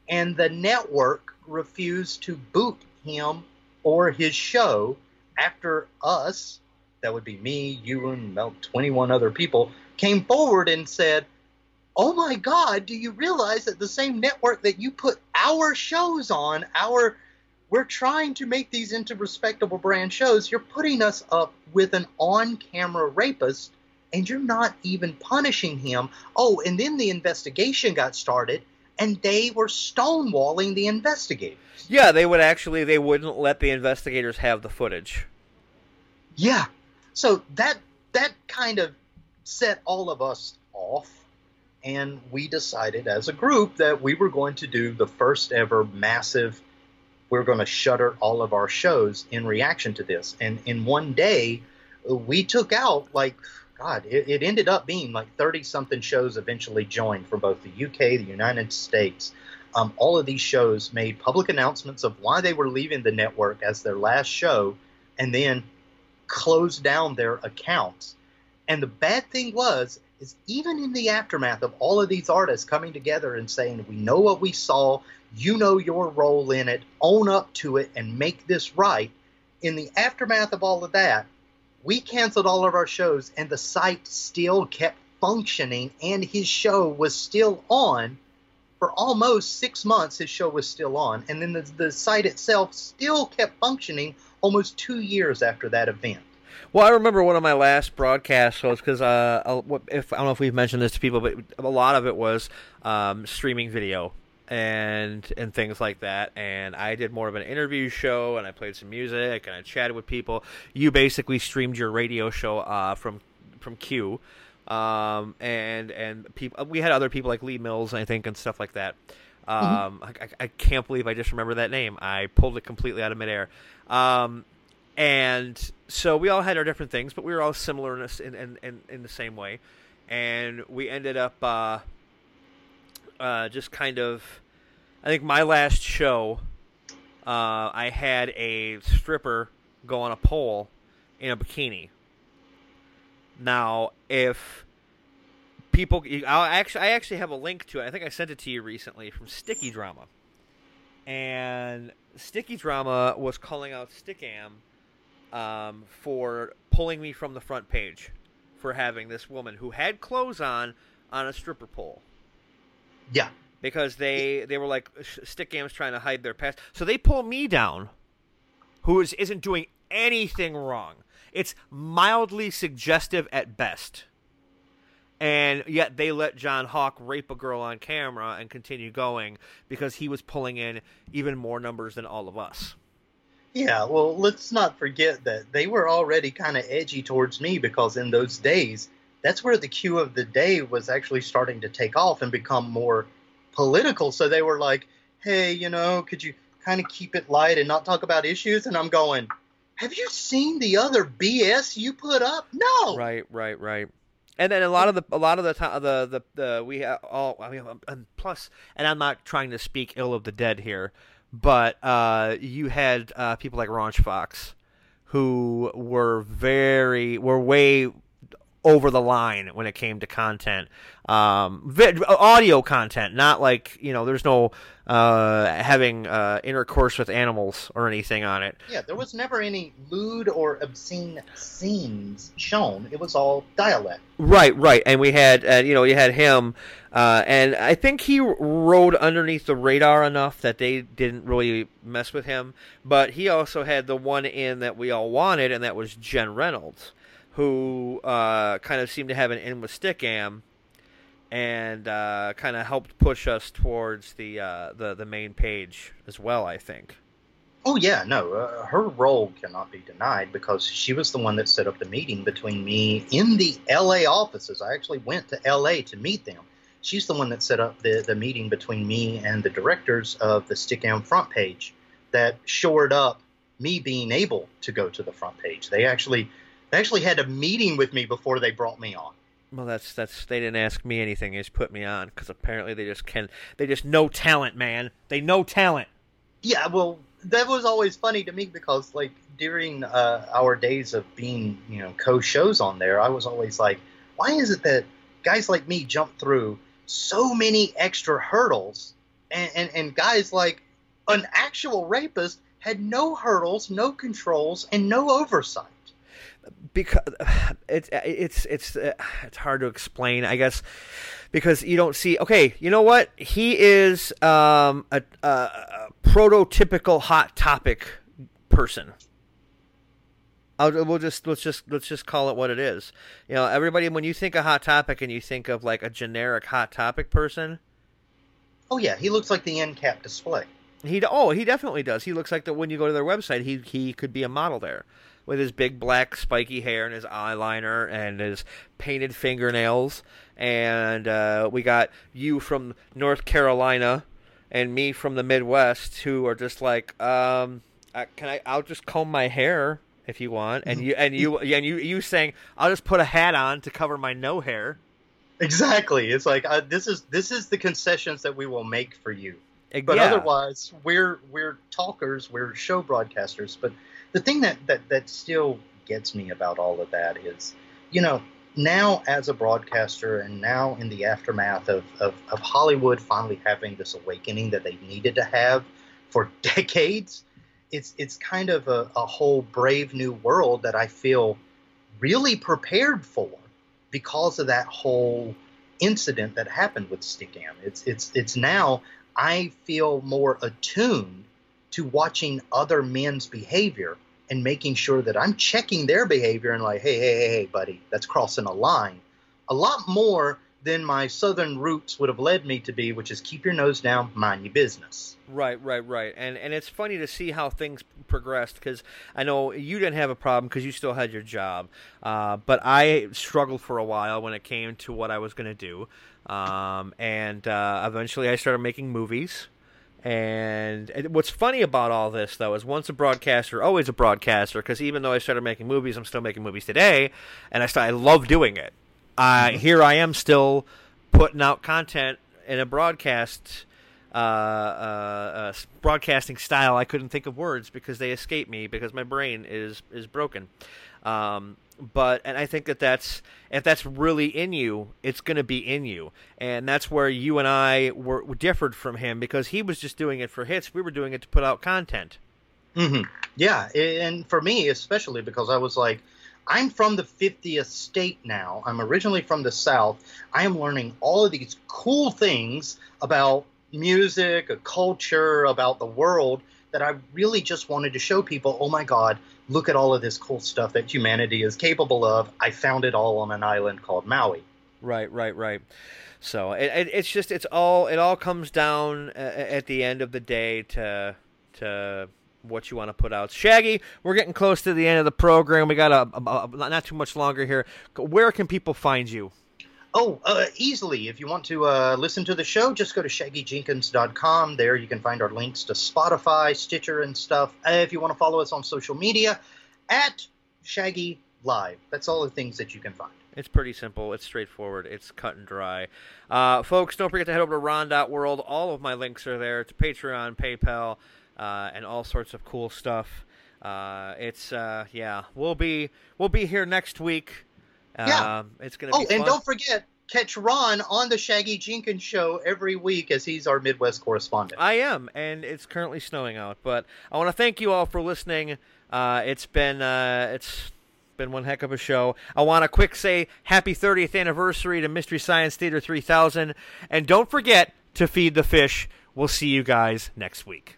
and the network refused to boot him or his show after us, that would be me, you, and about 21 other people, came forward and said, Oh my God, do you realize that the same network that you put our shows on, our we're trying to make these into respectable brand shows, you're putting us up with an on camera rapist and you're not even punishing him. Oh, and then the investigation got started and they were stonewalling the investigators. Yeah, they would actually they wouldn't let the investigators have the footage. Yeah. So that that kind of set all of us off and we decided as a group that we were going to do the first ever massive we're going to shutter all of our shows in reaction to this. And in one day, we took out like God, it, it ended up being like 30 something shows eventually joined from both the UK, the United States. Um, all of these shows made public announcements of why they were leaving the network as their last show and then closed down their accounts. And the bad thing was, is even in the aftermath of all of these artists coming together and saying, we know what we saw, you know your role in it, own up to it, and make this right. In the aftermath of all of that, we canceled all of our shows, and the site still kept functioning, and his show was still on for almost six months. His show was still on, and then the, the site itself still kept functioning almost two years after that event. Well, I remember one of my last broadcasts was because uh, uh, if I don't know if we've mentioned this to people, but a lot of it was um, streaming video and and things like that. And I did more of an interview show, and I played some music, and I chatted with people. You basically streamed your radio show uh, from from Q, um, and and people. We had other people like Lee Mills, I think, and stuff like that. Um, I, I, I can't believe I just remember that name. I pulled it completely out of midair. Um, and so we all had our different things, but we were all similar in, in, in, in, in the same way. And we ended up uh, uh, just kind of. I think my last show, uh, I had a stripper go on a pole in a bikini. Now, if people, i actually, I actually have a link to it. I think I sent it to you recently from Sticky Drama, and Sticky Drama was calling out Stickam um, for pulling me from the front page for having this woman who had clothes on on a stripper pole. Yeah, because they they were like Stickam's trying to hide their past, so they pull me down, who is isn't doing anything wrong. It's mildly suggestive at best. And yet they let John Hawk rape a girl on camera and continue going because he was pulling in even more numbers than all of us. Yeah, well, let's not forget that they were already kind of edgy towards me because in those days, that's where the Q of the day was actually starting to take off and become more political. So they were like, hey, you know, could you kind of keep it light and not talk about issues? And I'm going, have you seen the other BS you put up? No. Right, right, right. And then a lot of the a lot of the time the the, the we all I mean and plus and I'm not trying to speak ill of the dead here, but uh, you had uh, people like Ronch Fox who were very were way over the line when it came to content, um, vid- audio content, not like you know, there's no uh, having uh, intercourse with animals or anything on it. Yeah, there was never any lewd or obscene scenes shown. It was all dialect. Right, right, and we had, uh, you know, you had him, uh, and I think he rode underneath the radar enough that they didn't really mess with him. But he also had the one in that we all wanted, and that was Jen Reynolds who uh, kind of seemed to have an in with Stickam and uh, kind of helped push us towards the, uh, the the main page as well. I think. Oh yeah, no, uh, her role cannot be denied because she was the one that set up the meeting between me in the L.A. offices. I actually went to L.A. to meet them. She's the one that set up the, the meeting between me and the directors of the Stickam front page that shored up me being able to go to the front page. They actually they actually had a meeting with me before they brought me on. Well, that's that's they didn't ask me anything; they just put me on because apparently they just can. They just know talent, man. They know talent. Yeah, well, that was always funny to me because like during uh, our days of being you know co-shows on there, I was always like, why is it that guys like me jump through so many extra hurdles, and and, and guys like an actual rapist had no hurdles, no controls, and no oversight because *sighs* it's it's it's uh, it's hard to explain, I guess, because you don't see. Okay, you know what? He is um, a, a, a prototypical hot topic person. I'll, we'll just let's just let's just call it what it is. You know, everybody when you think a hot topic and you think of like a generic hot topic person. Oh yeah, he looks like the end cap display. He oh he definitely does. He looks like that when you go to their website. He he could be a model there with his big black spiky hair and his eyeliner and his painted fingernails. And uh, we got you from North Carolina and me from the Midwest who are just like, um, can I? I'll just comb my hair if you want, and you and you and you you saying I'll just put a hat on to cover my no hair. Exactly. It's like uh, this is this is the concessions that we will make for you. But yeah. otherwise, we're we're talkers, we're show broadcasters. But the thing that, that, that still gets me about all of that is, you know, now as a broadcaster and now in the aftermath of, of, of Hollywood finally having this awakening that they needed to have for *laughs* decades, it's it's kind of a, a whole brave new world that I feel really prepared for because of that whole incident that happened with Stickam. It's it's it's now I feel more attuned to watching other men's behavior and making sure that I'm checking their behavior and like, hey, hey, hey, hey, buddy, that's crossing a line. A lot more than my southern roots would have led me to be, which is keep your nose down, mind your business. Right, right, right. And and it's funny to see how things progressed because I know you didn't have a problem because you still had your job, uh, but I struggled for a while when it came to what I was going to do, um, and uh, eventually I started making movies. And what's funny about all this, though, is once a broadcaster, always a broadcaster. Because even though I started making movies, I'm still making movies today, and I still I love doing it. Uh. Here I am still putting out content in a broadcast, uh, uh, uh, broadcasting style. I couldn't think of words because they escape me because my brain is is broken. Um, but and I think that that's if that's really in you, it's going to be in you, and that's where you and I were, were, differed from him because he was just doing it for hits. We were doing it to put out content. Mm-hmm. Yeah, and for me especially because I was like, I'm from the 50th state now. I'm originally from the South. I am learning all of these cool things about music, culture, about the world that I really just wanted to show people. Oh my God, look at all of this cool stuff that humanity is capable of. I found it all on an island called Maui. Right, right, right. So it, it, it's just it's all it all comes down uh, at the end of the day to to what you want to put out. Shaggy, we're getting close to the end of the program. We got a, a, a not too much longer here. Where can people find you? Oh, uh, easily. If you want to uh, listen to the show, just go to shaggyjenkins.com. There you can find our links to Spotify, Stitcher, and stuff. Uh, if you want to follow us on social media, at Shaggy Live. That's all the things that you can find. It's pretty simple. It's straightforward. It's cut and dry. Uh, folks, don't forget to head over to ron.world. All of my links are there. It's Patreon, PayPal, uh, and all sorts of cool stuff. Uh, it's yeah. We'll be we'll be here next week yeah. Um, it's going to oh, and don't forget, catch Ron on the Shaggy Jenkins show every week as he's our Midwest correspondent. I am, and it's currently snowing out. But I want to thank you all for listening. Uh, it's been uh, it's been one heck of a show. I want to quick say happy 30th anniversary to Mystery Science Theater 3000, and don't forget to feed the fish. We'll see you guys next week.